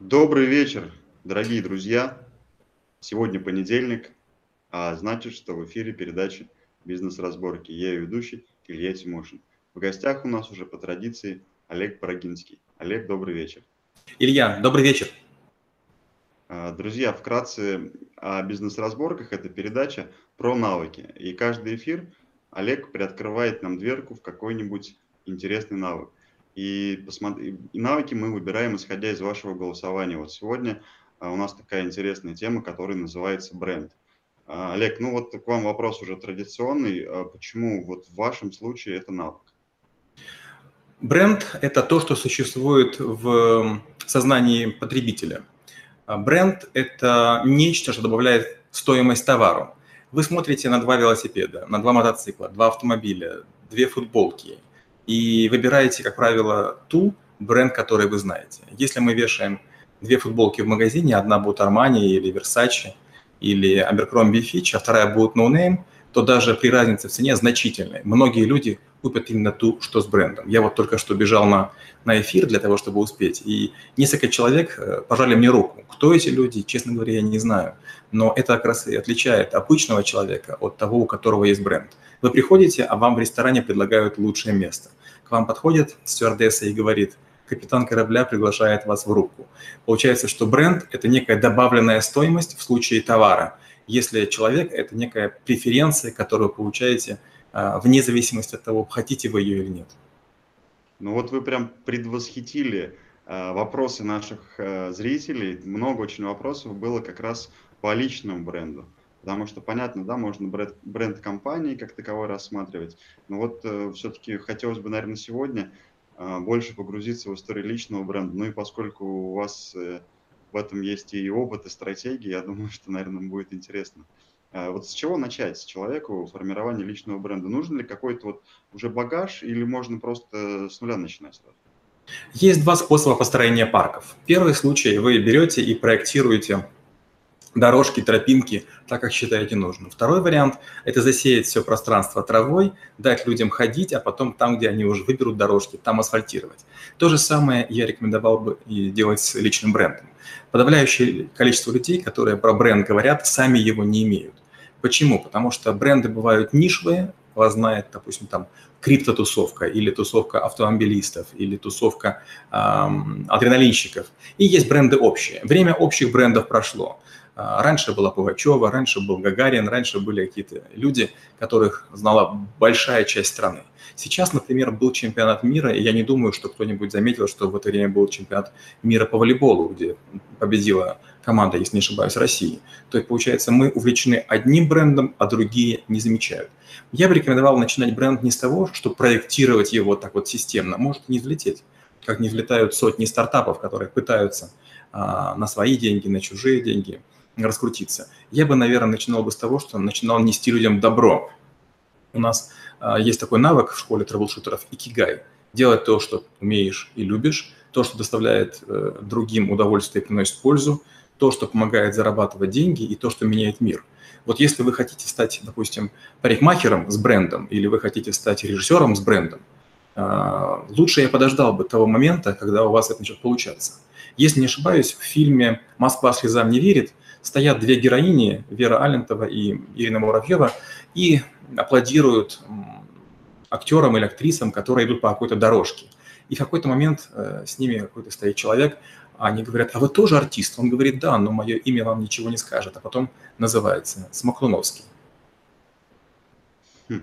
Добрый вечер, дорогие друзья. Сегодня понедельник, а значит, что в эфире передача «Бизнес-разборки». Я ее ведущий Илья Тимошин. В гостях у нас уже по традиции Олег Парагинский. Олег, добрый вечер. Илья, добрый вечер. А, друзья, вкратце о бизнес-разборках. Это передача про навыки. И каждый эфир Олег приоткрывает нам дверку в какой-нибудь интересный навык. И, посмотри, и навыки мы выбираем, исходя из вашего голосования. Вот сегодня а, у нас такая интересная тема, которая называется бренд. А, Олег, ну вот к вам вопрос уже традиционный. А почему вот в вашем случае это навык? Бренд – это то, что существует в сознании потребителя. Бренд – это нечто, что добавляет стоимость товару. Вы смотрите на два велосипеда, на два мотоцикла, два автомобиля, две футболки – и выбираете, как правило, ту бренд, который вы знаете. Если мы вешаем две футболки в магазине, одна будет Armani или Versace или Abercrombie Fitch, а вторая будет No Name, то даже при разнице в цене значительной, многие люди купят именно ту, что с брендом. Я вот только что бежал на, на эфир для того, чтобы успеть, и несколько человек э, пожали мне руку. Кто эти люди, честно говоря, я не знаю. Но это как раз и отличает обычного человека от того, у которого есть бренд. Вы приходите, а вам в ресторане предлагают лучшее место. К вам подходит стюардесса и говорит, капитан корабля приглашает вас в рубку. Получается, что бренд – это некая добавленная стоимость в случае товара. Если человек – это некая преференция, которую получаете а, вне зависимости от того, хотите вы ее или нет. Ну вот вы прям предвосхитили а, вопросы наших а, зрителей. Много очень вопросов было как раз по личному бренду. Потому что, понятно, да, можно бренд, бренд компании как таковой рассматривать. Но вот э, все-таки хотелось бы, наверное, сегодня э, больше погрузиться в историю личного бренда. Ну и поскольку у вас э, в этом есть и опыт, и стратегии, я думаю, что, наверное, будет интересно. Э, вот с чего начать с человеку формирование личного бренда? Нужен ли какой-то вот уже багаж или можно просто с нуля начинать сразу? Есть два способа построения парков. Первый случай – вы берете и проектируете дорожки, тропинки, так как считаете нужным. Второй вариант – это засеять все пространство травой, дать людям ходить, а потом там, где они уже выберут дорожки, там асфальтировать. То же самое я рекомендовал бы и делать с личным брендом. Подавляющее количество людей, которые про бренд говорят, сами его не имеют. Почему? Потому что бренды бывают нишевые, вас знает, допустим, там криптотусовка или тусовка автомобилистов или тусовка эм, адреналинщиков. И есть бренды общие. Время общих брендов прошло. А, раньше была Пугачева, раньше был Гагарин, раньше были какие-то люди, которых знала большая часть страны. Сейчас, например, был чемпионат мира, и я не думаю, что кто-нибудь заметил, что в это время был чемпионат мира по волейболу, где победила команда, если не ошибаюсь, России. То есть, получается, мы увлечены одним брендом, а другие не замечают. Я бы рекомендовал начинать бренд не с того, чтобы проектировать его так вот системно, может не взлететь, как не взлетают сотни стартапов, которые пытаются а, на свои деньги, на чужие деньги – раскрутиться. Я бы, наверное, начинал бы с того, что начинал нести людям добро. У нас э, есть такой навык в школе трэблшутеров – икигай. Делать то, что умеешь и любишь, то, что доставляет э, другим удовольствие и приносит пользу, то, что помогает зарабатывать деньги и то, что меняет мир. Вот если вы хотите стать, допустим, парикмахером с брендом или вы хотите стать режиссером с брендом, э, лучше я подождал бы того момента, когда у вас это начнет получаться. Если не ошибаюсь, в фильме «Москва слезам не верит» стоят две героини, Вера Алентова и Ирина Муравьева, и аплодируют актерам или актрисам, которые идут по какой-то дорожке. И в какой-то момент э, с ними какой-то стоит человек, они говорят, а вы тоже артист? Он говорит, да, но мое имя вам ничего не скажет, а потом называется Смоклуновский. Хм,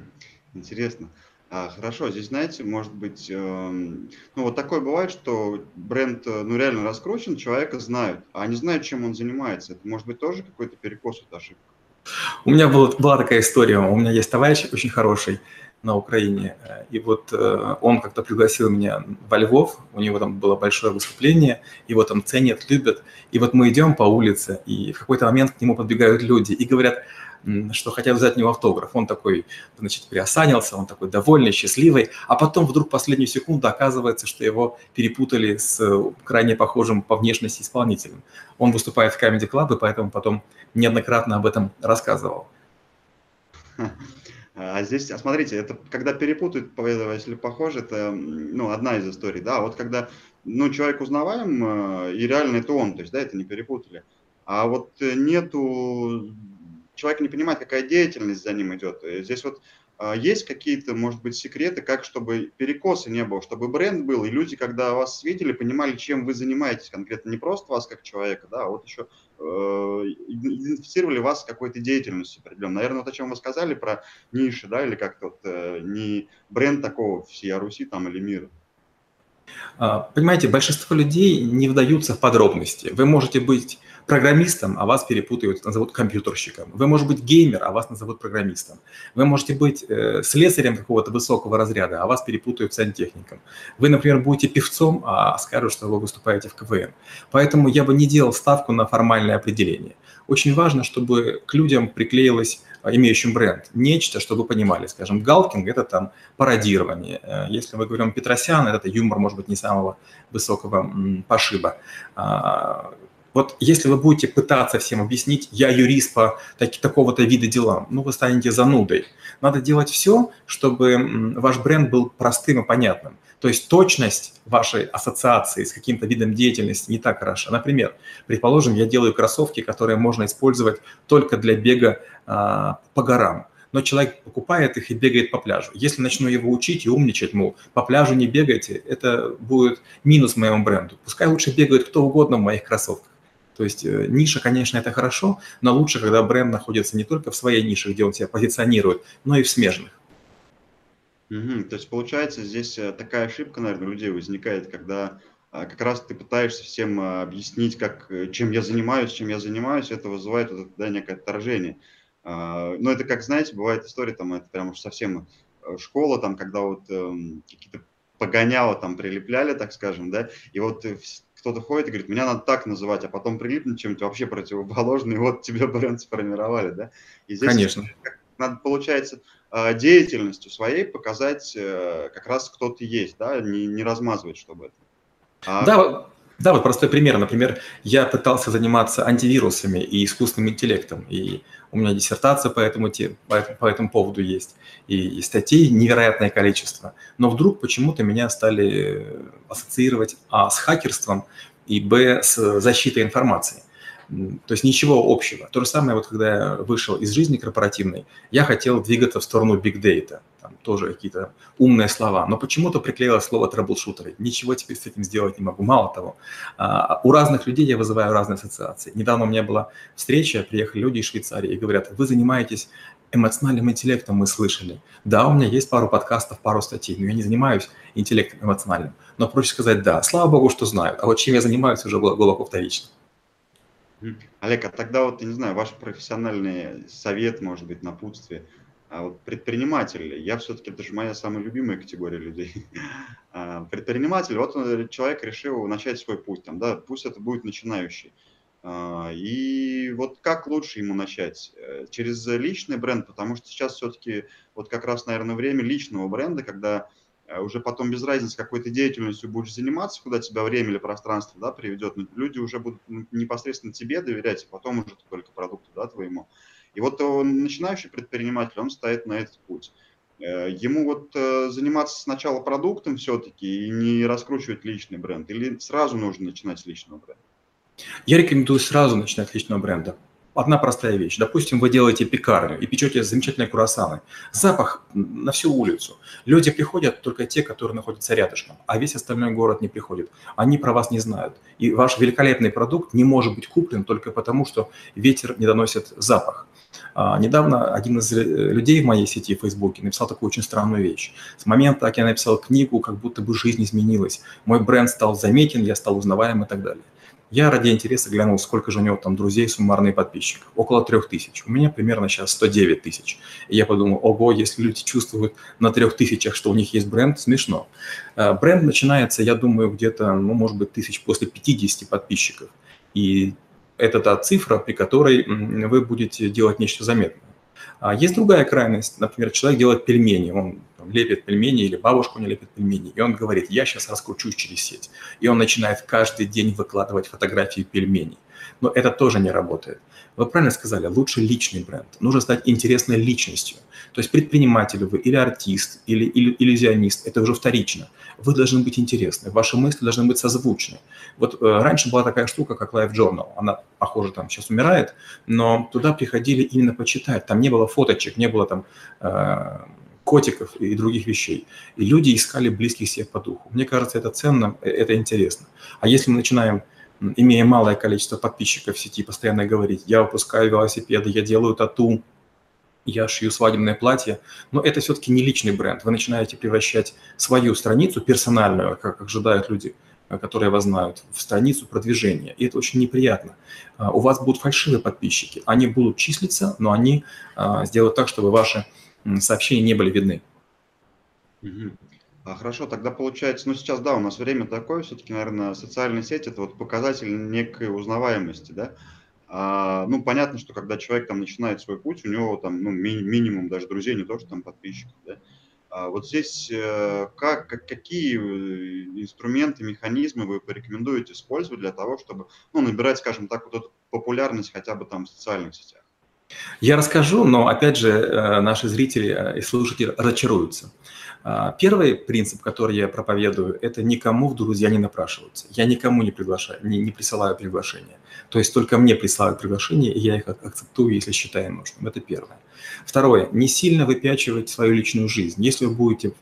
интересно. А, хорошо, здесь, знаете, может быть, э, ну вот такое бывает, что бренд, э, ну реально раскручен, человека знают, а не знают, чем он занимается. Это может быть тоже какой-то перекос, это ошибка. У меня была, была такая история, у меня есть товарищ очень хороший на Украине, и вот э, он как-то пригласил меня во Львов, у него там было большое выступление, его там ценят, любят, и вот мы идем по улице, и в какой-то момент к нему подбегают люди и говорят, что хотят взять у него автограф. Он такой, значит, приосанился, он такой довольный, счастливый, а потом вдруг в последнюю секунду оказывается, что его перепутали с э, крайне похожим по внешности исполнителем. Он выступает в Comedy Club, и поэтому потом неоднократно об этом рассказывал. А здесь, а смотрите, это когда перепутают, если похоже, это ну, одна из историй, да, вот когда ну, человек узнаваем, э, и реально это он, то есть, да, это не перепутали. А вот э, нету, человек не понимает, какая деятельность за ним идет. Здесь вот а, есть какие-то, может быть, секреты, как чтобы перекоса не было, чтобы бренд был, и люди, когда вас видели, понимали, чем вы занимаетесь конкретно, не просто вас как человека, да, а вот еще э, идентифицировали вас какой-то деятельностью определенной. Наверное, вот о чем вы сказали про ниши, да, или как-то вот э, не бренд такого всей Руси там или мира. А, понимаете, большинство людей не вдаются в подробности. Вы можете быть программистом, а вас перепутают, назовут компьютерщиком. Вы можете быть геймер, а вас назовут программистом. Вы можете быть э, слесарем какого-то высокого разряда, а вас перепутают сантехником. Вы, например, будете певцом, а скажут, что вы выступаете в КВН. Поэтому я бы не делал ставку на формальное определение. Очень важно, чтобы к людям приклеилось а, имеющим бренд. Нечто, чтобы вы понимали, скажем, галкинг – это там пародирование. Э, если мы говорим Петросян, это юмор, может быть, не самого высокого пошиба. Вот если вы будете пытаться всем объяснить, я юрист по так, такого-то вида делам, ну, вы станете занудой. Надо делать все, чтобы ваш бренд был простым и понятным. То есть точность вашей ассоциации с каким-то видом деятельности не так хороша. Например, предположим, я делаю кроссовки, которые можно использовать только для бега а, по горам но человек покупает их и бегает по пляжу. Если начну его учить и умничать, мол, по пляжу не бегайте, это будет минус моему бренду. Пускай лучше бегает кто угодно в моих кроссовках. То есть э, ниша, конечно, это хорошо, но лучше, когда бренд находится не только в своей нише, где он себя позиционирует, но и в смежных. Угу. То есть получается здесь э, такая ошибка, наверное, у людей возникает, когда а, как раз ты пытаешься всем а, объяснить, как, э, чем я занимаюсь, чем я занимаюсь, это вызывает вот, да, некое отторжение. А, но это, как знаете, бывает история, там, это прям уж совсем школа, там, когда вот эм, какие-то погоняло там прилепляли, так скажем, да, и вот кто-то ходит и говорит, меня надо так называть, а потом прилипнуть чем-то вообще противоположным, и вот тебе бренд сформировали, да? И здесь Конечно. Надо, получается, а, деятельностью своей показать э, как раз кто ты есть, да, не, не размазывать, чтобы это. А... Да, да, вот простой пример. Например, я пытался заниматься антивирусами и искусственным интеллектом, и у меня диссертация по этому, по этому, по этому поводу есть, и, и статей невероятное количество. Но вдруг почему-то меня стали ассоциировать а, с хакерством и б с защитой информации. То есть ничего общего. То же самое, вот когда я вышел из жизни корпоративной, я хотел двигаться в сторону там тоже какие-то умные слова, но почему-то приклеилось слово трэблшутеры. Ничего теперь с этим сделать не могу. Мало того, а, у разных людей я вызываю разные ассоциации. Недавно у меня была встреча, приехали люди из Швейцарии и говорят, вы занимаетесь эмоциональным интеллектом, мы слышали. Да, у меня есть пару подкастов, пару статей, но я не занимаюсь интеллектом эмоциональным. Но проще сказать да. Слава богу, что знают. А вот чем я занимаюсь, уже глубоко вторично. Олег, а тогда вот, я не знаю, ваш профессиональный совет, может быть, напутствие. А вот предприниматель, я все-таки, это же моя самая любимая категория людей. А, предприниматель, вот он, человек решил начать свой путь, там, да, пусть это будет начинающий. А, и вот как лучше ему начать? Э, через личный бренд, потому что сейчас все-таки вот как раз, наверное, время личного бренда, когда Э, уже потом без разницы, какой то деятельностью будешь заниматься, куда тебя время или пространство да, приведет, но люди уже будут непосредственно тебе доверять, и потом уже только продукту да, твоему. И вот начинающий предприниматель, он стоит на этот путь. Э, ему вот э, заниматься сначала продуктом все-таки и не раскручивать личный бренд, или сразу нужно начинать с личного бренда? Я рекомендую сразу начинать с личного бренда одна простая вещь. Допустим, вы делаете пекарню и печете замечательные круассаны. Запах на всю улицу. Люди приходят только те, которые находятся рядышком, а весь остальной город не приходит. Они про вас не знают. И ваш великолепный продукт не может быть куплен только потому, что ветер не доносит запах. А, недавно один из э, людей в моей сети в Фейсбуке написал такую очень странную вещь. С момента, как я написал книгу, как будто бы жизнь изменилась. Мой бренд стал заметен, я стал узнаваем и так далее. Я ради интереса глянул, сколько же у него там друзей, суммарные подписчиков. Около трех тысяч. У меня примерно сейчас 109 тысяч. И я подумал, ого, если люди чувствуют на трех тысячах, что у них есть бренд, смешно. Э, бренд начинается, я думаю, где-то, ну, может быть, тысяч после 50 подписчиков. И это та цифра, при которой вы будете делать нечто заметное. А есть другая крайность. Например, человек делает пельмени. Он там, лепит пельмени или бабушку не лепит пельмени. И он говорит, я сейчас раскручусь через сеть. И он начинает каждый день выкладывать фотографии пельменей. Но это тоже не работает. Вы правильно сказали, лучше личный бренд. Нужно стать интересной личностью. То есть предприниматель вы или артист, или иллюзионист, это уже вторично. Вы должны быть интересны, ваши мысли должны быть созвучны. Вот э, раньше была такая штука, как Life Journal. Она, похоже, там сейчас умирает, но туда приходили именно почитать. Там не было фоточек, не было там э, котиков и других вещей. И люди искали близких себе по духу. Мне кажется, это ценно, э, это интересно. А если мы начинаем имея малое количество подписчиков в сети, постоянно говорить, я выпускаю велосипеды, я делаю тату, я шью свадебное платье, но это все-таки не личный бренд. Вы начинаете превращать свою страницу персональную, как ожидают люди, э, которые вас знают, в страницу продвижения. И это очень неприятно. А, у вас будут фальшивые подписчики. Они будут числиться, но они а, сделают так, чтобы ваши сообщения не были видны. А, хорошо, тогда получается, ну сейчас, да, у нас время такое, все-таки, наверное, социальные сети – это вот показатель некой узнаваемости, да? А, ну, понятно, что когда человек там начинает свой путь, у него там, ну, ми- минимум даже друзей, не то, что там подписчиков, да? А вот здесь э, как, как, какие э, инструменты, механизмы вы порекомендуете использовать для того, чтобы, ну, набирать, скажем так, вот эту популярность хотя бы там в социальных сетях? Я расскажу, но опять же э, наши зрители и слушатели разочаруются. А, первый принцип, который я проповедую, это никому в друзья не напрашиваться. Я никому не приглашаю, не, не присылаю приглашения. То есть только мне присылают приглашения, и я их акцептую, если считаю нужным. Это первое. Второе. Не сильно выпячивать свою личную жизнь. Если вы будете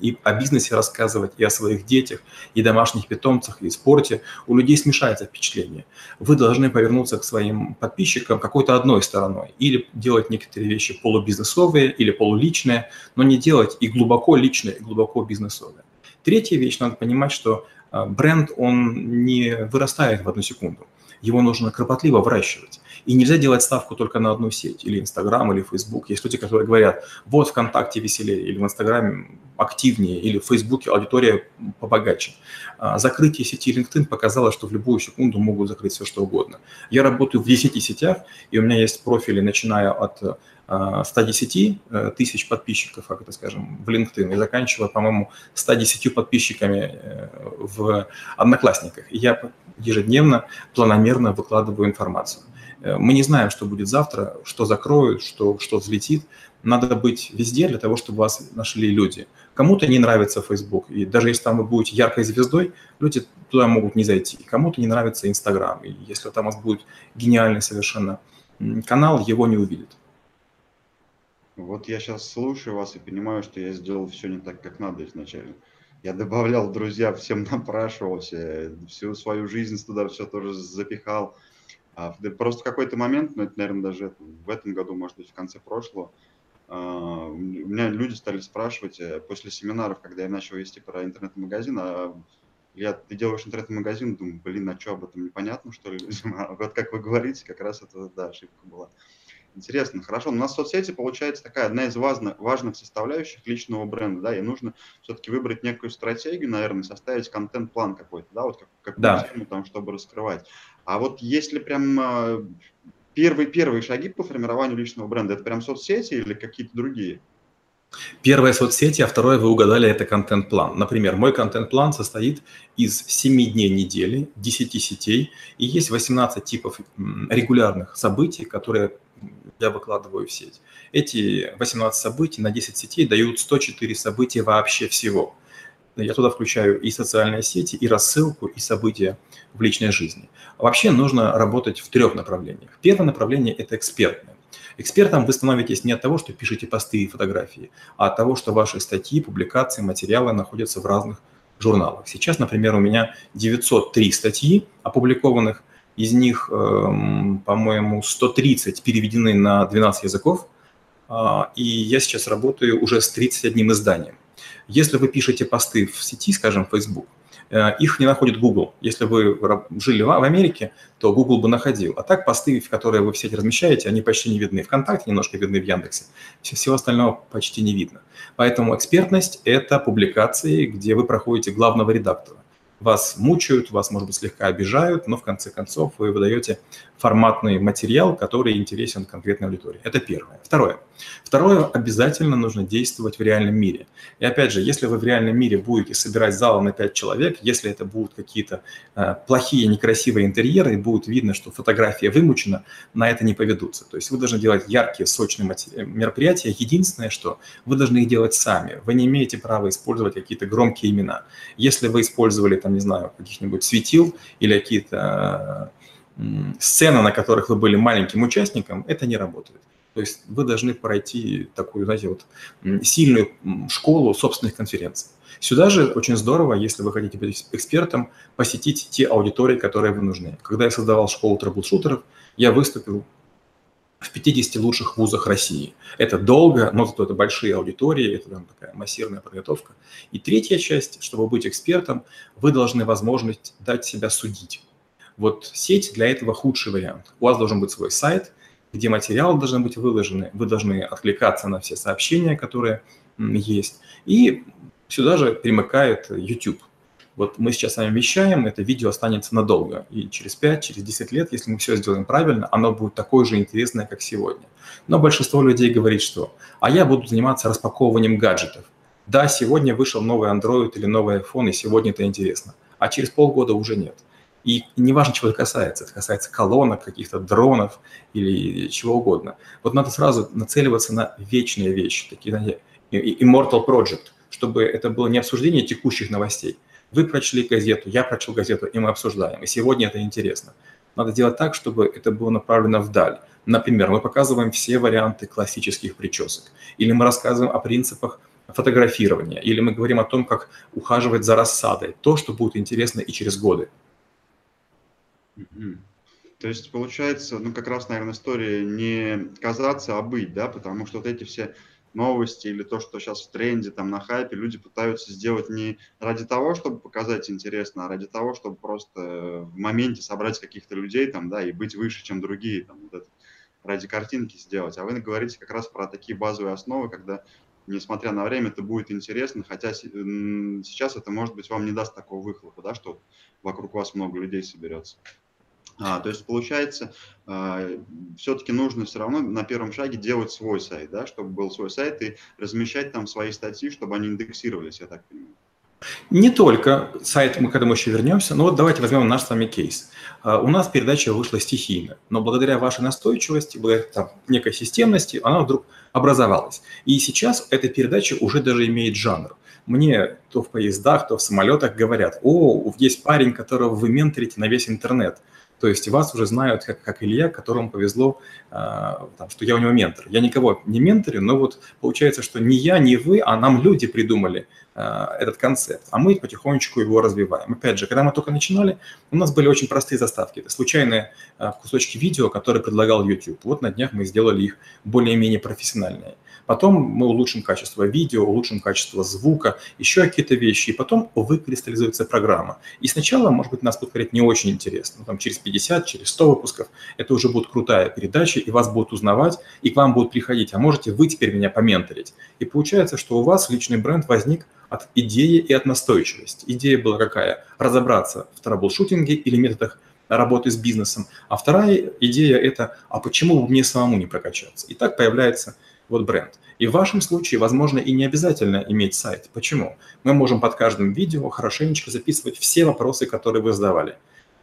и о бизнесе рассказывать, и о своих детях, и домашних питомцах, и спорте, у людей смешается впечатление. Вы должны повернуться к своим подписчикам какой-то одной стороной. Или делать некоторые вещи полубизнесовые, или полуличные, но не делать и глубоко личное, и глубоко бизнесовое. Третья вещь, надо понимать, что а, бренд, он не вырастает в одну секунду его нужно кропотливо выращивать. И нельзя делать ставку только на одну сеть, или Инстаграм, или Фейсбук. Есть люди, которые говорят, вот ВКонтакте веселее, или в Инстаграме активнее, или в Фейсбуке аудитория побогаче. А, закрытие сети LinkedIn показало, что в любую секунду могут закрыть все, что угодно. Я работаю в 10 сетях, и у меня есть профили, начиная от 110 э, тысяч подписчиков, как это скажем, в LinkedIn, и заканчивая, по-моему, 110 подписчиками э, в Одноклассниках. Я ежедневно, планомерно выкладываю информацию. Э, мы не знаем, что будет завтра, что закроют, что, что взлетит. Надо быть везде для того, чтобы вас нашли люди. Кому-то не нравится Facebook, и даже если там вы будете яркой звездой, люди туда могут не зайти. Кому-то не нравится Instagram, и если там у вас будет гениальный совершенно канал, его не увидят. Вот я сейчас слушаю вас и понимаю, что я сделал все не так, как надо изначально. Я добавлял друзья, всем напрашивался, всю свою жизнь туда все тоже запихал. А просто в какой-то момент, ну это, наверное, даже в этом году, может быть, в конце прошлого, а, у меня люди стали спрашивать э, после семинаров, когда я начал вести про интернет-магазин, а я, ты делаешь интернет-магазин, думаю, блин, а что об этом непонятно, что ли? А вот как вы говорите, как раз это, да, ошибка была. Интересно, хорошо. У нас соцсети, получается, такая одна из важных, важных составляющих личного бренда, да, и нужно все-таки выбрать некую стратегию, наверное, составить контент-план какой-то, да, вот как, какую да. тему там, чтобы раскрывать. А вот если прям а, первые, первые шаги по формированию личного бренда, это прям соцсети или какие-то другие? Первое соцсети, а второе, вы угадали, это контент-план. Например, мой контент-план состоит из 7 дней недели, 10 сетей, и есть 18 типов регулярных событий, которые я выкладываю в сеть. Эти 18 событий на 10 сетей дают 104 события вообще всего. Я туда включаю и социальные сети, и рассылку, и события в личной жизни. Вообще нужно работать в трех направлениях. Первое направление – это экспертное. Экспертом вы становитесь не от того, что пишете посты и фотографии, а от того, что ваши статьи, публикации, материалы находятся в разных журналах. Сейчас, например, у меня 903 статьи опубликованных, из них, эм, по-моему, 130 переведены на 12 языков, а, и я сейчас работаю уже с 31 изданием. Если вы пишете посты в сети, скажем, Facebook, их не находит Google. Если вы жили в Америке, то Google бы находил. А так посты, которые вы в сети размещаете, они почти не видны. Вконтакте немножко видны в Яндексе. Всего остального почти не видно. Поэтому экспертность – это публикации, где вы проходите главного редактора. вас мучают, вас, может быть, слегка обижают, но в конце концов вы выдаете форматный материал, который интересен конкретной аудитории. Это первое. Второе. Второе, обязательно нужно действовать в реальном мире. И опять же, если вы в реальном мире будете собирать зал на 5 человек, если это будут какие-то э, плохие, некрасивые интерьеры, и будет видно, что фотография вымучена, на это не поведутся. То есть вы должны делать яркие, сочные мероприятия. Единственное, что вы должны их делать сами. Вы не имеете права использовать какие-то громкие имена. Если вы использовали, там, не знаю, каких-нибудь светил или какие-то сцены, на которых вы были маленьким участником, это не работает. То есть вы должны пройти такую, знаете, вот сильную школу собственных конференций. Сюда же очень здорово, если вы хотите быть экспертом, посетить те аудитории, которые вы нужны. Когда я создавал школу трэблшутеров, я выступил в 50 лучших вузах России. Это долго, но зато это большие аудитории, это там такая массированная подготовка. И третья часть, чтобы быть экспертом, вы должны возможность дать себя судить. Вот сеть для этого худший вариант. У вас должен быть свой сайт, где материалы должны быть выложены, вы должны откликаться на все сообщения, которые есть. И сюда же примыкает YouTube. Вот мы сейчас с вами вещаем, это видео останется надолго. И через 5, через 10 лет, если мы все сделаем правильно, оно будет такое же интересное, как сегодня. Но большинство людей говорит, что «а я буду заниматься распаковыванием гаджетов». Да, сегодня вышел новый Android или новый iPhone, и сегодня это интересно. А через полгода уже нет. И неважно, чего это касается, это касается колонок, каких-то дронов или чего угодно. Вот надо сразу нацеливаться на вечные вещи, такие, знаете, immortal project, чтобы это было не обсуждение текущих новостей. Вы прочли газету, я прочел газету, и мы обсуждаем. И сегодня это интересно. Надо делать так, чтобы это было направлено вдаль. Например, мы показываем все варианты классических причесок. Или мы рассказываем о принципах фотографирования. Или мы говорим о том, как ухаживать за рассадой. То, что будет интересно и через годы. То есть получается, ну как раз, наверное, история не казаться, а быть, да, потому что вот эти все новости или то, что сейчас в тренде, там на хайпе, люди пытаются сделать не ради того, чтобы показать интересно, а ради того, чтобы просто в моменте собрать каких-то людей там, да, и быть выше, чем другие, там, вот это, ради картинки сделать. А вы говорите как раз про такие базовые основы, когда, несмотря на время, это будет интересно, хотя сейчас это, может быть, вам не даст такого выхлопа, да, что вокруг вас много людей соберется. А, то есть получается, а, все-таки нужно все равно на первом шаге делать свой сайт, да, чтобы был свой сайт и размещать там свои статьи, чтобы они индексировались, я так понимаю. Не только сайт, мы к этому еще вернемся, но вот давайте возьмем наш с вами кейс. А, у нас передача вышла стихийно, но благодаря вашей настойчивости, благодаря там, некой системности, она вдруг образовалась. И сейчас эта передача уже даже имеет жанр. Мне то в поездах, то в самолетах говорят, о, есть парень, которого вы менторите на весь интернет – то есть вас уже знают как, как Илья, которому повезло, э, там, что я у него ментор. Я никого не менторю, но вот получается, что не я, не вы, а нам люди придумали э, этот концепт, а мы потихонечку его развиваем. Опять же, когда мы только начинали, у нас были очень простые заставки. Это случайные э, кусочки видео, которые предлагал YouTube. Вот на днях мы сделали их более-менее профессиональные. Потом мы улучшим качество видео, улучшим качество звука, еще какие-то вещи, и потом выкристаллизуется программа. И сначала, может быть, нас будет говорить не очень интересно, там через 50, через 100 выпусков, это уже будет крутая передача, и вас будут узнавать, и к вам будут приходить, а можете вы теперь меня поменторить. И получается, что у вас личный бренд возник от идеи и от настойчивости. Идея была какая? Разобраться в траблшутинге или методах работы с бизнесом. А вторая идея – это, а почему бы мне самому не прокачаться? И так появляется вот бренд. И в вашем случае, возможно, и не обязательно иметь сайт. Почему? Мы можем под каждым видео хорошенечко записывать все вопросы, которые вы задавали.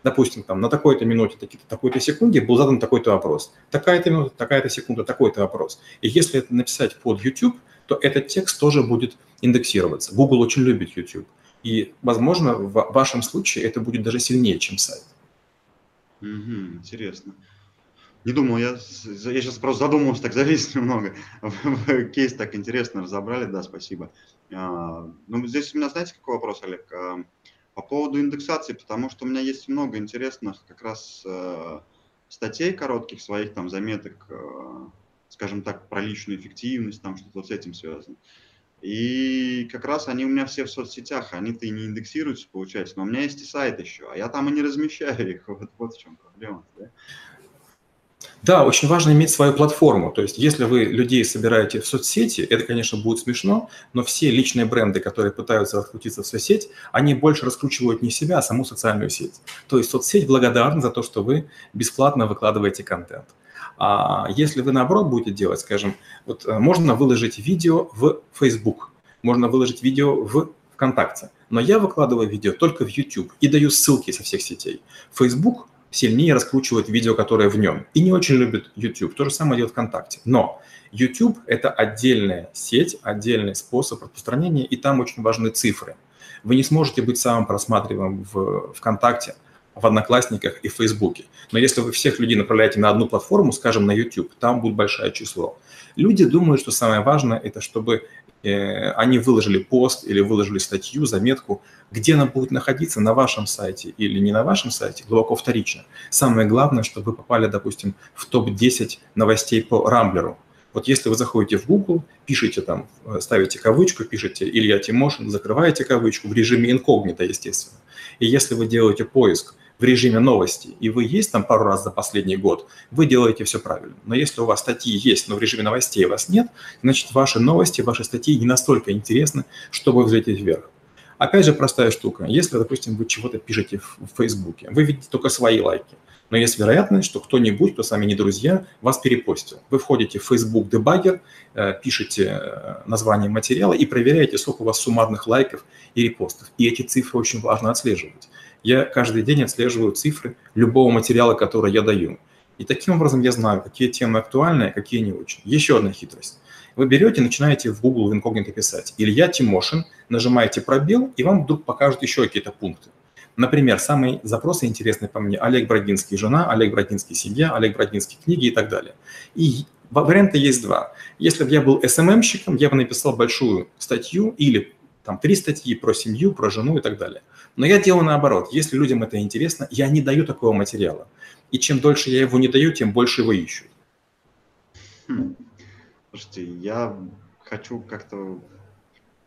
Допустим, там на такой-то минуте, такой-то секунде был задан такой-то вопрос. Такая-то минута, такая-то секунда, такой-то вопрос. И если это написать под YouTube, то этот текст тоже будет индексироваться. Google очень любит YouTube. И, возможно, в вашем случае это будет даже сильнее, чем сайт. Угу, интересно. Не думал, я, я сейчас просто задумался, так завис немного. Кейс так интересно разобрали, да, спасибо. А, ну, здесь у меня, знаете, какой вопрос, Олег? А, по поводу индексации, потому что у меня есть много интересных как раз э, статей коротких своих, там, заметок, э, скажем так, про личную эффективность, там что-то вот с этим связано. И как раз они у меня все в соцсетях, они-то и не индексируются, получается, но у меня есть и сайт еще, а я там и не размещаю их, вот, вот в чем проблема. Да? Да, очень важно иметь свою платформу. То есть, если вы людей собираете в соцсети, это, конечно, будет смешно, но все личные бренды, которые пытаются раскрутиться в соцсеть, они больше раскручивают не себя, а саму социальную сеть. То есть соцсеть благодарна за то, что вы бесплатно выкладываете контент. А если вы наоборот будете делать, скажем, вот э, можно выложить видео в Facebook, можно выложить видео в ВКонтакте, но я выкладываю видео только в YouTube и даю ссылки со всех сетей. Facebook сильнее раскручивает видео, которое в нем. И не очень любит YouTube. То же самое делает ВКонтакте. Но YouTube – это отдельная сеть, отдельный способ распространения, и там очень важны цифры. Вы не сможете быть самым просматриваемым в ВКонтакте, в Одноклассниках и в Фейсбуке. Но если вы всех людей направляете на одну платформу, скажем, на YouTube, там будет большое число. Люди думают, что самое важное – это чтобы они выложили пост или выложили статью, заметку, где она будет находиться, на вашем сайте или не на вашем сайте, глубоко вторично. Самое главное, чтобы вы попали, допустим, в топ-10 новостей по Рамблеру. Вот если вы заходите в Google, пишите там, э, ставите кавычку, пишите Илья Тимошин, закрываете кавычку в режиме инкогнито, естественно. И если вы делаете поиск в режиме новости, и вы есть там пару раз за последний год, вы делаете все правильно. Но если у вас статьи есть, но в режиме новостей вас нет, значит, ваши новости, ваши статьи не настолько интересны, чтобы взлететь вверх. Опять же, простая штука. Если, допустим, вы чего-то пишете в Фейсбуке, вы видите только свои лайки, но есть вероятность, что кто-нибудь, кто с вами не друзья, вас перепостил. Вы входите в Facebook Debugger, э, пишете э, название материала и проверяете, сколько у вас суммарных лайков и репостов. И эти цифры очень важно отслеживать я каждый день отслеживаю цифры любого материала, который я даю. И таким образом я знаю, какие темы актуальны, а какие не очень. Еще одна хитрость. Вы берете начинаете в Google в инкогнито писать «Илья Тимошин», нажимаете пробел, и вам вдруг покажут еще какие-то пункты. Например, самые запросы интересные по мне – Олег Бродинский – жена, Олег Бродинский – семья, Олег Бродинский – книги и так далее. И варианта есть два. Если бы я был СММщиком, я бы написал большую статью или там три статьи про семью, про жену и так далее. Но я делаю наоборот. Если людям это интересно, я не даю такого материала. И чем дольше я его не даю, тем больше его ищут. Хм. Слушайте, я хочу как-то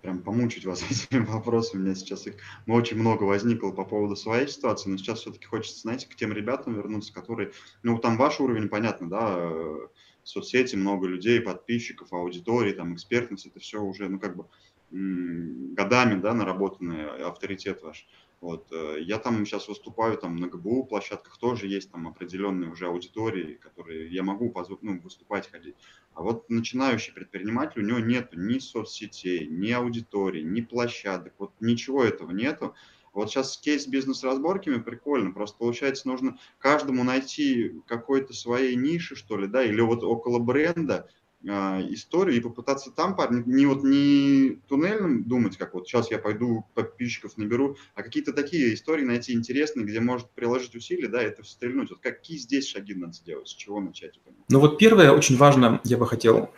прям помучить вас этими вопросами. У меня сейчас их ну, очень много возникло по поводу своей ситуации, но сейчас все-таки хочется, знаете, к тем ребятам вернуться, которые, ну, там ваш уровень, понятно, да, э, соцсети, много людей, подписчиков, аудитории, там, экспертность, это все уже, ну, как бы годами, да, наработанный авторитет ваш. Вот. Э, я там сейчас выступаю там на ГБУ площадках, тоже есть там определенные уже аудитории, которые я могу позволить, ну, выступать, ходить. А вот начинающий предприниматель, у него нет ни соцсетей, ни аудитории, ни площадок, вот ничего этого нету. Вот сейчас кейс с бизнес-разборками прикольно, просто получается нужно каждому найти какой-то своей ниши, что ли, да, или вот около бренда историю и попытаться там не вот не туннельным думать, как вот сейчас я пойду подписчиков наберу, а какие-то такие истории найти интересные, где может приложить усилия, да, это стрельнуть. Вот какие здесь шаги надо сделать, с чего начать? Ну вот первое, очень важно, я бы хотел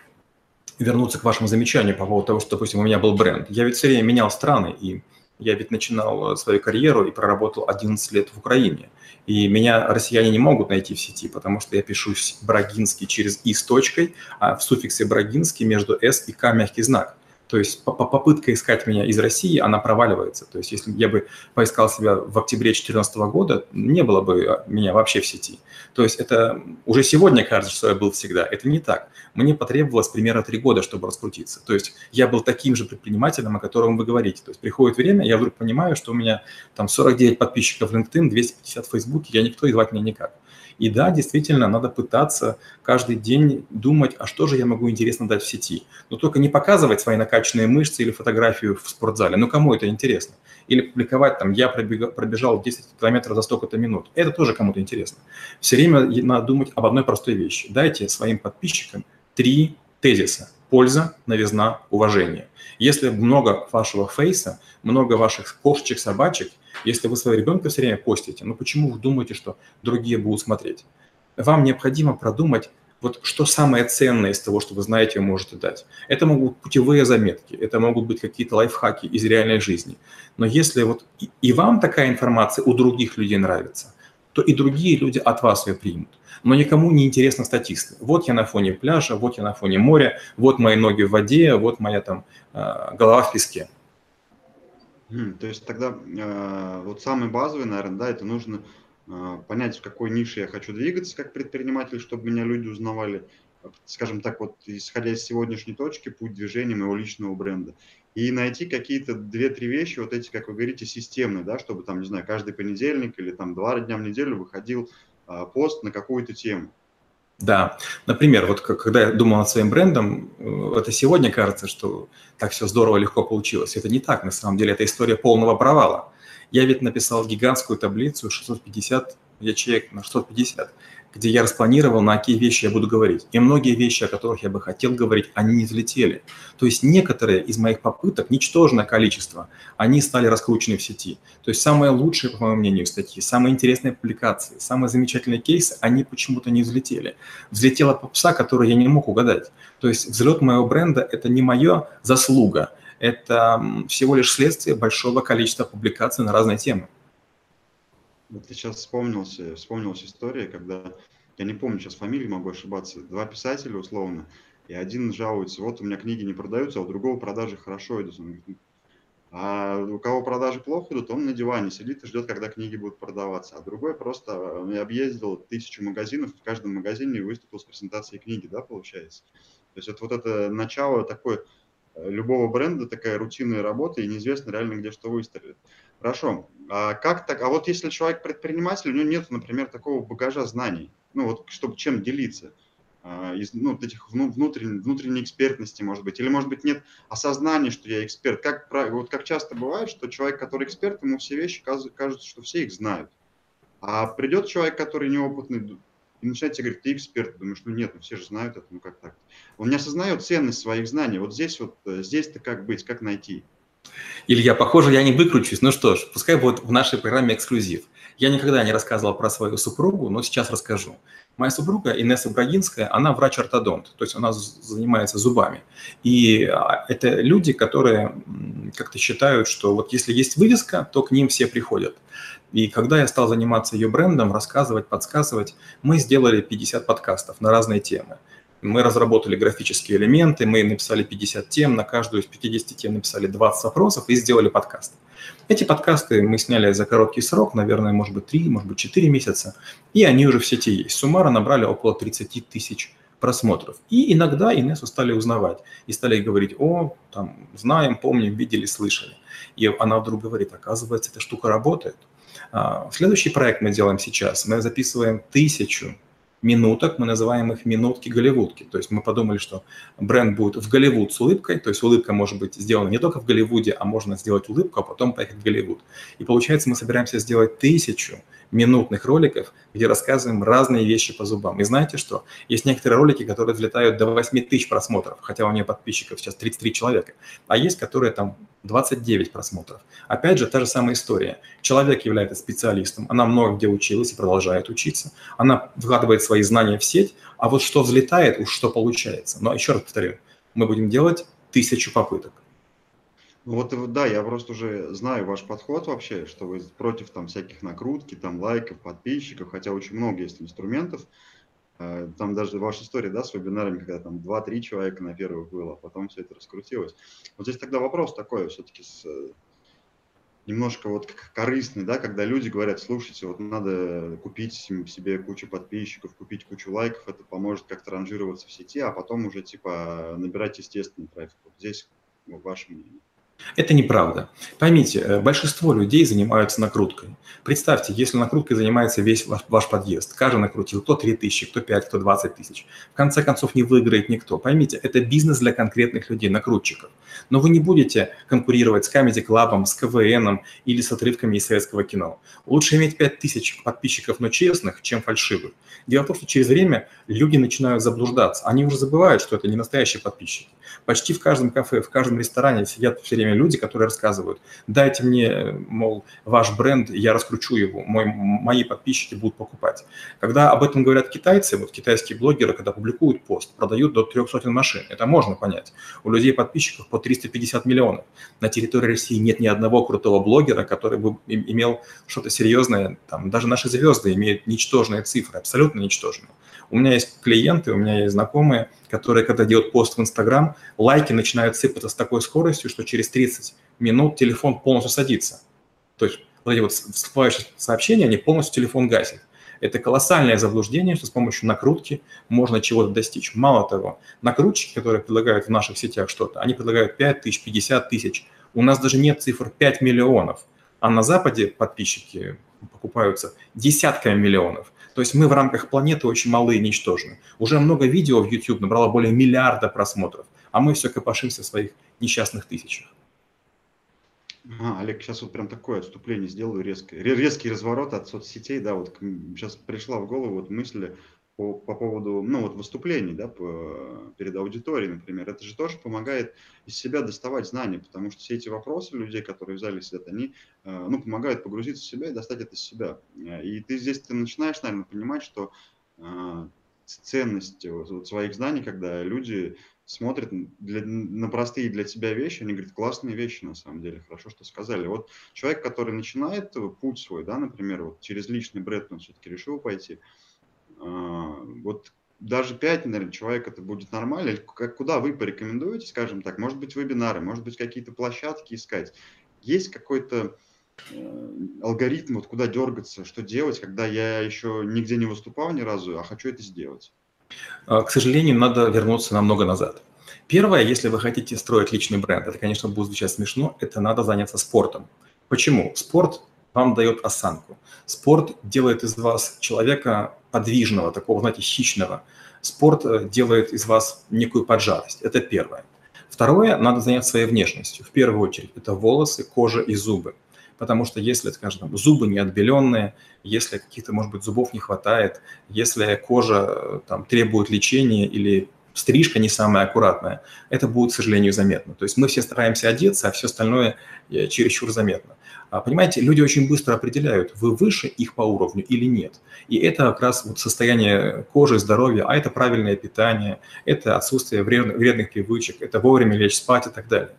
вернуться к вашему замечанию по поводу того, что, допустим, у меня был бренд. Я ведь все время менял страны, и я ведь начинал свою карьеру и проработал 11 лет в Украине. И меня россияне не могут найти в сети, потому что я пишусь Брагинский через «и» с точкой, а в суффиксе Брагинский между «с» и «к» мягкий знак. То есть попытка искать меня из России, она проваливается. То есть если я бы поискал себя в октябре 2014 года, не было бы а, меня вообще в сети. То есть это уже сегодня кажется, что я был всегда. Это не так. Мне потребовалось примерно три года, чтобы раскрутиться. То есть я был таким же предпринимателем, о котором вы говорите. То есть приходит время, я вдруг понимаю, что у меня там 49 подписчиков в LinkedIn, 250 в Facebook, я никто, и звать меня никак. И да, действительно, надо пытаться каждый день думать, а что же я могу интересно дать в сети. Но только не показывать свои накачанные мышцы или фотографию в спортзале. Ну, кому это интересно? Или публиковать там, я пробежал 10 километров за столько-то минут. Это тоже кому-то интересно. Все время надо думать об одной простой вещи. Дайте своим подписчикам три тезиса. Польза, новизна, уважение. Если много вашего фейса, много ваших кошечек, собачек, если вы своего ребенка все время постите, ну почему вы думаете, что другие будут смотреть? Вам необходимо продумать, вот что самое ценное из того, что вы знаете, вы можете дать. Это могут быть путевые заметки, это могут быть какие-то лайфхаки из реальной жизни. Но если вот и вам такая информация у других людей нравится, то и другие люди от вас ее примут. Но никому не интересно статисты. Вот я на фоне пляжа, вот я на фоне моря, вот мои ноги в воде, вот моя там э, голова в песке. То есть тогда э, вот самый базовый, наверное, да, это нужно понять, в какой нише я хочу двигаться как предприниматель, чтобы меня люди узнавали, скажем так, вот исходя из сегодняшней точки, путь движения моего личного бренда. И найти какие-то две-три вещи, вот эти, как вы говорите, системные, да, чтобы там, не знаю, каждый понедельник или там два дня в неделю выходил а, пост на какую-то тему. Да, например, вот когда я думал над своим брендом, э, это сегодня кажется, что так все здорово, легко получилось. Это не так, на самом деле, это история полного провала. Я ведь написал гигантскую таблицу 650 ячеек на 650 где я распланировал, на какие вещи я буду говорить. И многие вещи, о которых я бы хотел говорить, они не взлетели. То есть некоторые из моих попыток, ничтожное количество, они стали раскручены в сети. То есть самые лучшие, по моему мнению, статьи, самые интересные публикации, самые замечательные кейсы, они почему-то не взлетели. Взлетела попса, которую я не мог угадать. То есть взлет моего бренда – это не моя заслуга, это всего лишь следствие большого количества публикаций на разные темы. Вот сейчас вспомнился, вспомнилась история, когда, я не помню сейчас фамилии, могу ошибаться, два писателя условно, и один жалуется, вот у меня книги не продаются, а у другого продажи хорошо идут. Он говорит, «Ну, а у кого продажи плохо идут, он на диване сидит и ждет, когда книги будут продаваться. А другой просто он объездил тысячу магазинов, в каждом магазине выступил с презентацией книги, да, получается. То есть вот, вот это начало такой э, любого бренда, такая рутинная работа, и неизвестно реально, где что выстрелит. Хорошо. А как так? А вот если человек предприниматель, у него нет, например, такого багажа знаний, ну вот, чтобы чем делиться, а, из ну, этих внутренней, внутренней экспертности, может быть, или, может быть, нет осознания, что я эксперт. Как, вот как часто бывает, что человек, который эксперт, ему все вещи кажутся, что все их знают. А придет человек, который неопытный, и начинает тебе говорить, ты эксперт. Думаешь, ну нет, ну все же знают это, ну как так? Он не осознает ценность своих знаний. Вот здесь вот, э, здесь-то как быть, как найти? Илья, похоже, я не выкручусь. Ну что ж, пускай будет в нашей программе эксклюзив. Я никогда не рассказывал про свою супругу, но сейчас расскажу. Моя супруга Инесса Брагинская, она врач-ортодонт, то есть она занимается зубами. И а, это люди, которые как-то считают, что вот если есть вывеска, то к ним все приходят. И когда я стал заниматься ее брендом, рассказывать, подсказывать, мы сделали 50 подкастов на разные темы. Мы разработали графические элементы, мы написали 50 тем, на каждую из 50 тем написали 20 вопросов и сделали подкаст. Эти подкасты мы сняли за короткий срок, наверное, может быть 3, может быть 4 месяца, и они уже в сети есть. Суммарно набрали около 30 тысяч просмотров. И иногда Инессу стали узнавать и стали говорить, о, там, знаем, помним, видели, слышали. И она вдруг говорит, оказывается, эта штука работает. А, следующий проект мы делаем сейчас. Мы записываем тысячу минуток, мы называем их минутки-голливудки. То есть мы подумали, что бренд будет в Голливуд с улыбкой, то есть улыбка может быть сделана не только в Голливуде, а можно сделать улыбку, а потом поехать в Голливуд. И получается, мы собираемся сделать тысячу минутных роликов, где рассказываем разные вещи по зубам. И знаете что? Есть некоторые ролики, которые взлетают до 8 тысяч просмотров, хотя у меня подписчиков сейчас 33 человека, а есть, которые там 29 просмотров. Опять же, та же самая история. Человек является специалистом, она много где училась и продолжает учиться, она вкладывает свои знания в сеть, а вот что взлетает, уж что получается. Но еще раз повторю, мы будем делать тысячу попыток. Ну вот да, я просто уже знаю ваш подход вообще, что вы против там всяких накрутки, там лайков, подписчиков, хотя очень много есть инструментов. Э, там даже ваша история, да, с вебинарами, когда там 2-3 человека на первых было, а потом все это раскрутилось. Вот здесь тогда вопрос такой все-таки с э, немножко вот корыстный, да, когда люди говорят, слушайте, вот надо купить себе кучу подписчиков, купить кучу лайков, это поможет как-то ранжироваться в сети, а потом уже типа набирать естественный трафик. Вот здесь ваше мнение. Это неправда. Поймите, э, большинство людей занимаются накруткой. Представьте, если накруткой занимается весь ваш, ваш подъезд, каждый накрутил, кто 3 тысячи, кто 5, кто 20 тысяч. В конце концов, не выиграет никто. Поймите, это бизнес для конкретных людей, накрутчиков. Но вы не будете конкурировать с Comedy Club, с КВН или с отрывками из советского кино. Лучше иметь 5 тысяч подписчиков, но честных, чем фальшивых. Дело в том, что через время люди начинают заблуждаться. Они уже забывают, что это не настоящие подписчики. Почти в каждом кафе, в каждом ресторане сидят все время люди, которые рассказывают, дайте мне, мол, ваш бренд, я раскручу его, мой, мои подписчики будут покупать. Когда об этом говорят китайцы, вот китайские блогеры, когда публикуют пост, продают до трех сотен машин, это можно понять. У людей подписчиков по 350 миллионов. На территории России нет ни одного крутого блогера, который бы имел что-то серьезное. Там, даже наши звезды имеют ничтожные цифры, абсолютно ничтожные. У меня есть клиенты, у меня есть знакомые, которые, когда делают пост в Инстаграм, лайки начинают сыпаться с такой скоростью, что через 30 минут телефон полностью садится. То есть Вот эти вот всплывающие сообщения, они полностью телефон гасят. Это колоссальное заблуждение, что с помощью накрутки можно чего-то достичь. Мало того, накрутчики, которые предлагают в наших сетях что-то, они предлагают 5 тысяч, 50 тысяч. У нас даже нет цифр 5 миллионов. А на Западе подписчики покупаются десятками миллионов. То есть мы в рамках планеты очень малы и ничтожны. Уже много видео в YouTube набрало более миллиарда просмотров, а мы все копошимся в своих несчастных тысячах. А, Олег, сейчас вот прям такое отступление сделаю резкое. Резкий разворот от соцсетей, да, вот сейчас пришла в голову вот мысль по, по поводу, ну, вот выступлений, да, по, перед аудиторией, например. Это же тоже помогает из себя доставать знания, потому что все эти вопросы людей, которые в зале сидят, они, э, ну, помогают погрузиться в себя и достать это из себя. И ты здесь ты начинаешь, наверное, понимать, что э, ценность вот своих знаний, когда люди смотрят для, на простые для тебя вещи, они говорят, классные вещи на самом деле, хорошо, что сказали. Вот человек, который начинает путь свой, да, например, вот через личный бренд он все-таки решил пойти, вот даже 5, наверное, человек это будет нормально, как, куда вы порекомендуете, скажем так, может быть, вебинары, может быть, какие-то площадки искать. Есть какой-то э, алгоритм, вот куда дергаться, что делать, когда я еще нигде не выступал ни разу, а хочу это сделать? А, к сожалению, надо вернуться намного назад. Первое, если вы хотите строить личный бренд, это, конечно, будет звучать смешно, это надо заняться спортом. Почему? Спорт вам дает осанку. Спорт делает из вас человека подвижного, такого, знаете, хищного. Спорт э, делает из вас некую поджарость. Это первое. Второе, надо заняться своей внешностью. В первую очередь, это волосы, кожа и зубы потому что если, скажем, зубы не отбеленные, если каких-то, может быть, зубов не хватает, если кожа э, там, требует лечения или стрижка не самая аккуратная, это будет, к сожалению, заметно. То есть мы все стараемся одеться, а все остальное э, чересчур заметно. А, понимаете, люди очень быстро определяют, вы выше их по уровню или нет. И это как раз вот состояние кожи, здоровья, а это правильное питание, это отсутствие вредных, привычек, это вовремя лечь спать и так далее.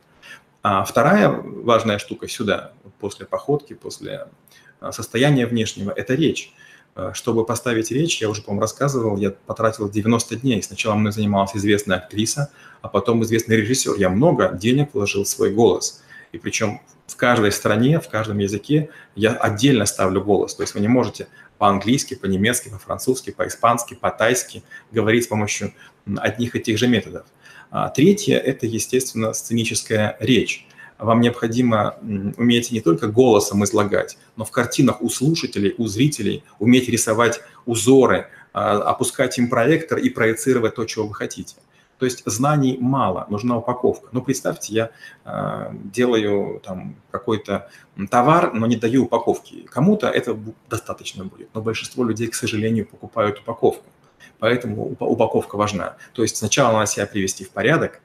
А вторая важная штука сюда, после походки, после а, состояния внешнего, это речь. А, чтобы поставить речь, я уже, по-моему, рассказывал, я потратил 90 дней. Сначала мной занималась известная актриса, а потом известный режиссер. Я много денег вложил в свой голос. И причем в каждой стране, в каждом языке я отдельно ставлю голос. То есть вы не можете по-английски, по-немецки, по-французски, по-испански, по-тайски говорить с помощью одних и тех же методов. А третье – это, естественно, сценическая речь. Вам необходимо уметь не только голосом излагать, но в картинах у слушателей, у зрителей уметь рисовать узоры, а, опускать им проектор и проецировать то, чего вы хотите. То есть знаний мало, нужна упаковка. Ну, представьте, я э, делаю там какой-то товар, но не даю упаковки. Кому-то это достаточно будет, но большинство людей, к сожалению, покупают упаковку. Поэтому упаковка важна. То есть сначала надо себя привести в порядок,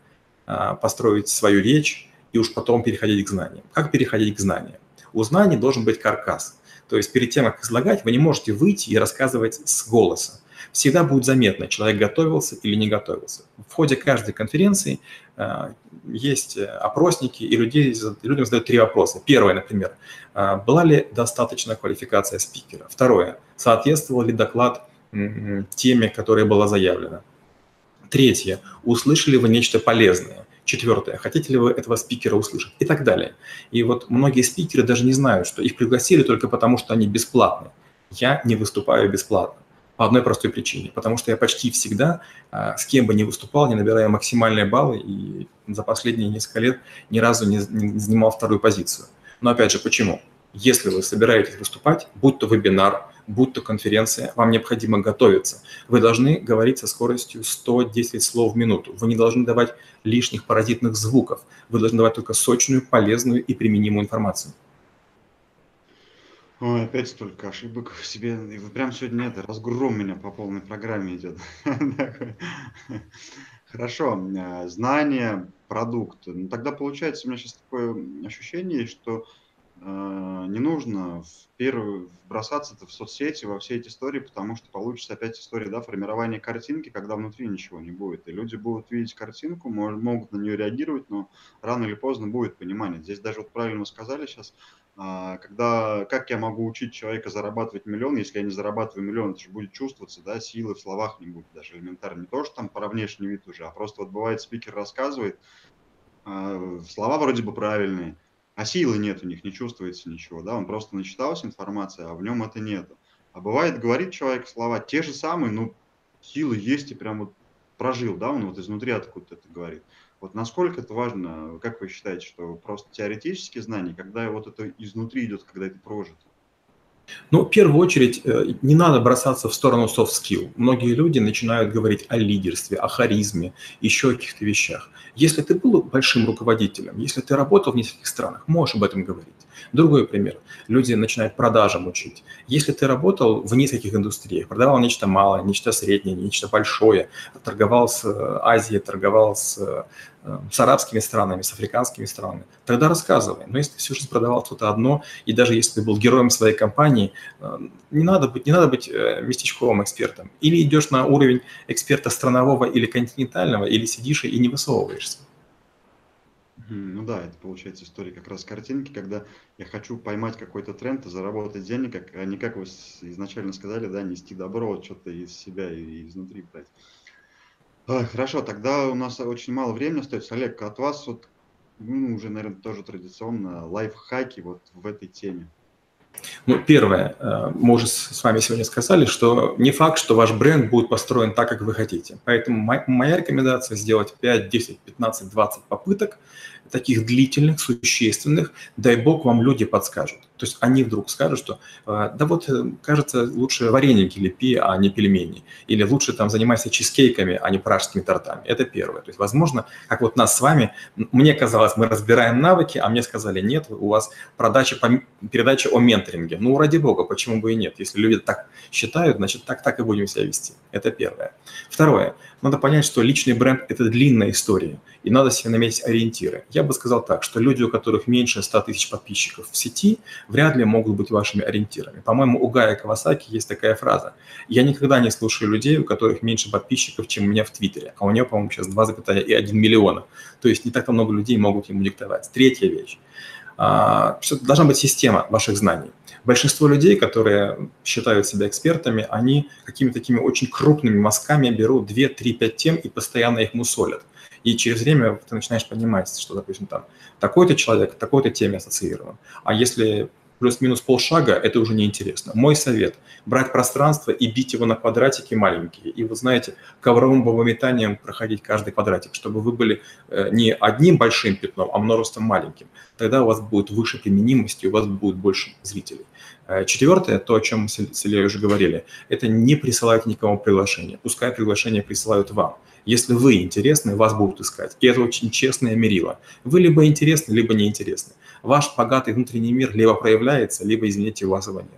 а, построить свою речь и уж потом переходить к знаниям. Как переходить к знаниям? У знаний должен быть каркас. То есть перед тем, как излагать, вы не можете выйти и рассказывать с голоса. Всегда будет заметно, человек готовился или не готовился. В ходе каждой конференции э, есть опросники, и людей, людям задают три вопроса. Первое, например, э, была ли достаточно квалификация спикера? Второе, соответствовал ли доклад теме, которая была заявлена. Третье. Услышали вы нечто полезное? Четвертое. Хотите ли вы этого спикера услышать? И так далее. И вот многие спикеры даже не знают, что их пригласили только потому, что они бесплатны. Я не выступаю бесплатно. По одной простой причине. Потому что я почти всегда, а, с кем бы ни выступал, не набираю максимальные баллы, и за последние несколько лет ни разу не, не занимал вторую позицию. Но опять же, почему? Если вы собираетесь выступать, будь то вебинар, будь то конференция, вам необходимо готовиться. Вы должны говорить со скоростью 110 слов в минуту. Вы не должны давать лишних паразитных звуков. Вы должны давать только сочную, полезную и применимую информацию. Ой, опять столько ошибок в себе. И вы прям сегодня это, разгром меня по полной программе идет. Хорошо, э, знание, продукт. Ну, тогда получается у меня сейчас такое ощущение, что не нужно в первую бросаться в соцсети, во все эти истории, потому что получится опять история да, формирования картинки, когда внутри ничего не будет. И люди будут видеть картинку, могут на нее реагировать, но рано или поздно будет понимание. Здесь даже вот правильно сказали сейчас, а, когда, как я могу учить человека зарабатывать миллион, если я не зарабатываю миллион, это же будет чувствоваться, да, силы в словах не будет даже элементарно. Не то, что там про внешний вид уже, а просто вот бывает спикер рассказывает, а, слова вроде бы правильные, а силы нет у них, не чувствуется ничего, да, он просто начитался информации, а в нем это нету. А бывает, говорит человек слова те же самые, но силы есть и прям вот прожил, да, он вот изнутри откуда-то это говорит. Вот насколько это важно, как вы считаете, что просто теоретические знания, когда вот это изнутри идет, когда это прожито? Ну, в первую очередь, э, не надо бросаться в сторону soft skill. Многие люди начинают говорить о лидерстве, о харизме, еще о каких-то вещах. Если ты был большим руководителем, если ты работал в нескольких странах, можешь об этом говорить. Другой пример. Люди начинают продажам учить. Если ты работал в нескольких индустриях, продавал нечто малое, нечто среднее, нечто большое, торговал с э, Азией, торговал с э, с арабскими странами, с африканскими странами, тогда рассказывай. Но если ты всю жизнь продавал что-то одно, и даже если ты был героем своей компании, э, не надо быть, не надо быть местечковым экспертом. Или идешь на уровень эксперта странового или континентального, или сидишь и не высовываешься. Ну да, это получается история как раз картинки, когда я хочу поймать какой-то тренд и заработать денег, а не как вы изначально сказали, да, нести добро, что-то из себя и изнутри брать. А, хорошо, тогда у нас очень мало времени остается. Олег, от вас вот, ну, уже, наверное, тоже традиционно лайфхаки вот в этой теме. Ну, первое, э, мы уже с вами сегодня сказали, что не факт, что ваш бренд будет построен так, как вы хотите. Поэтому моя рекомендация сделать 5, 10, 15, 20 попыток – таких длительных, существенных, дай бог вам люди подскажут. То есть они вдруг скажут, что «А, да вот, э, кажется, лучше вареники лепи, а не пельмени. Или лучше там занимайся чизкейками, а не пражскими тортами. Это первое. То есть, возможно, как вот нас с вами, мне казалось, мы разбираем навыки, а мне сказали, нет, у вас продача, передача о менторинге. Ну, ради бога, почему бы и нет? Если люди так считают, значит, так, так и будем себя вести. Это первое. Второе. Надо понять, что личный бренд – это длинная история, и надо себе наметить ориентиры. Я бы сказал так, что люди, у которых меньше 100 тысяч подписчиков в сети, вряд ли могут быть вашими ориентирами. По-моему, у Гая Кавасаки есть такая фраза. Я никогда не слушаю людей, у которых меньше подписчиков, чем у меня в Твиттере. А у него, по-моему, сейчас 2,1 миллиона. То есть не так много людей могут ему диктовать. Третья вещь. А, должна быть система ваших знаний. Большинство людей, которые считают себя экспертами, они какими-то такими очень крупными мазками берут 2, 3, 5 тем и постоянно их мусолят. И через время ты начинаешь понимать, что, допустим, там такой-то человек такой-то теме ассоциирован. А если плюс-минус полшага, это уже неинтересно. Мой совет – брать пространство и бить его на квадратики маленькие. И вы знаете, ковровым бомбометанием проходить каждый квадратик, чтобы вы были э, не одним большим пятном, а множеством маленьким. Тогда у вас будет выше применимость, и у вас будет больше зрителей. Э, четвертое, то, о чем мы с Ильей уже говорили, это не присылать никому приглашение. Пускай приглашение присылают вам. Если вы интересны, вас будут искать. И это очень честное мерило. Вы либо интересны, либо неинтересны. Ваш богатый внутренний мир либо проявляется, либо, извините, у вас его нет.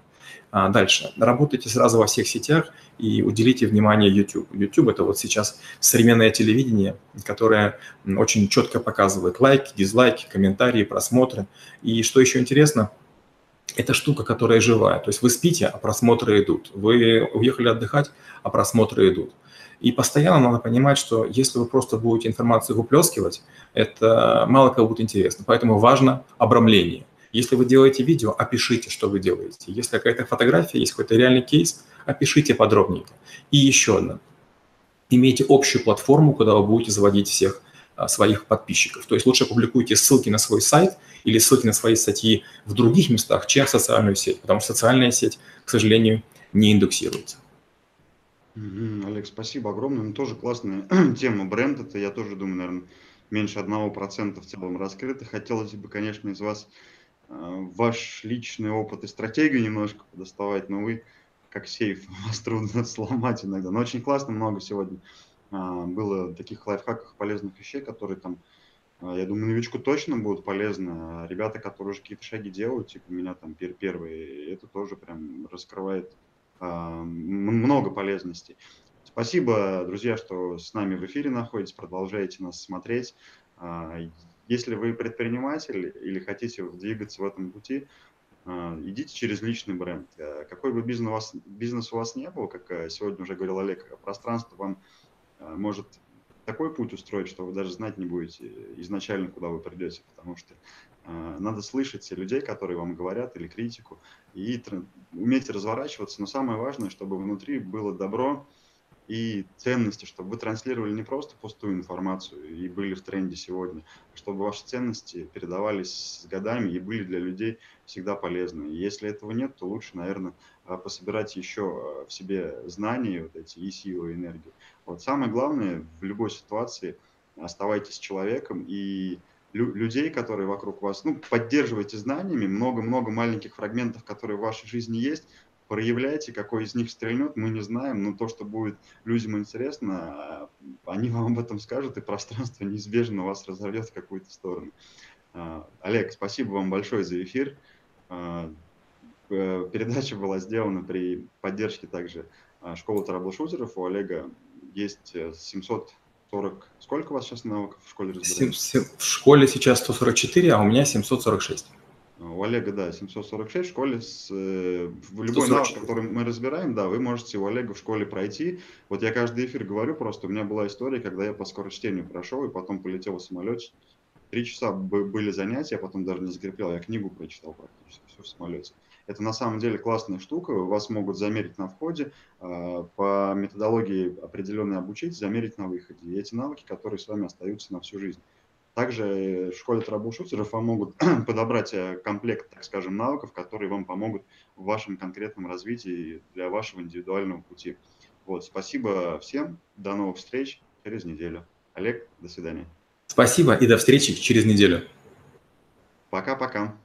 А дальше. Работайте сразу во всех сетях и уделите внимание YouTube. YouTube – это вот сейчас современное телевидение, которое очень четко показывает лайки, дизлайки, комментарии, просмотры. И что еще интересно – это штука, которая живая. То есть вы спите, а просмотры идут. Вы уехали отдыхать, а просмотры идут. И постоянно надо понимать, что если вы просто будете информацию выплескивать, это мало кому будет интересно. Поэтому важно обрамление. Если вы делаете видео, опишите, что вы делаете. Если какая-то фотография, есть какой-то реальный кейс, опишите подробненько. И еще одно. Имейте общую платформу, куда вы будете заводить всех а, своих подписчиков. То есть лучше публикуйте ссылки на свой сайт – или ссылки на свои статьи в других местах, чем в социальную сеть, потому что социальная сеть, к сожалению, не индексируется. Олег, спасибо огромное. Ну, тоже классная тема бренд. Это я тоже думаю, наверное, меньше одного процента в целом раскрыто. Хотелось бы, конечно, из вас э, ваш личный опыт и стратегию немножко доставать, но вы как сейф, вас трудно сломать иногда. Но очень классно, много сегодня а, было таких лайфхаков, полезных вещей, которые там а, я думаю, новичку точно будет полезно. Ребята, которые уже какие-то шаги делают, типа меня там первые, это тоже прям раскрывает много полезностей. Спасибо, друзья, что с нами в эфире находитесь, продолжаете нас смотреть. А, если вы предприниматель или хотите двигаться в этом пути, идите через личный бренд. Какой бы бизнес у вас, бизнес у вас не был, как сегодня уже говорил Олег, пространство вам может такой путь устроить, что вы даже знать не будете изначально, куда вы придете, потому что надо слышать людей, которые вам говорят, или критику, и уметь разворачиваться, но самое важное, чтобы внутри было добро, и ценности, чтобы вы транслировали не просто пустую информацию и были в тренде сегодня, а чтобы ваши ценности передавались с годами и были для людей всегда полезны. Если этого нет, то лучше, наверное, а, пособирать еще в себе знания, вот эти и силы, и энергию. Вот самое главное в любой ситуации оставайтесь человеком и людей, которые вокруг вас, ну, поддерживайте знаниями, много-много маленьких фрагментов, которые в вашей жизни есть, проявляйте, какой из них стрельнет, мы не знаем, но то, что будет людям интересно, а, они вам об этом скажут, и пространство неизбежно вас разорвет в какую-то сторону. А, Олег, спасибо вам большое за эфир. А, передача была сделана при поддержке также школы трэблшутеров. У Олега есть 740... Сколько у вас сейчас навыков в школе разбираете? В школе сейчас 144, а у меня 746. У Олега, да, 746 в школе. С, э, в любой навык, который мы разбираем, да, вы можете у Олега в школе пройти. Вот я каждый эфир говорю просто, у меня была история, когда я по скорочтению прошел и потом полетел в самолете. Три часа были занятия, я потом даже не закреплял, я книгу прочитал практически, все в самолете. Это на самом деле классная штука, вас могут замерить на входе, а, по методологии определенной обучить, замерить на выходе. И эти навыки, которые с вами остаются на всю жизнь. Также в школе трэбл-шутеров вам могут подобрать э, комплект, так скажем, навыков, которые вам помогут в вашем конкретном развитии для вашего индивидуального пути. Вот, спасибо всем, до новых встреч через неделю. Олег, до свидания. Спасибо и до встречи через неделю. Пока-пока.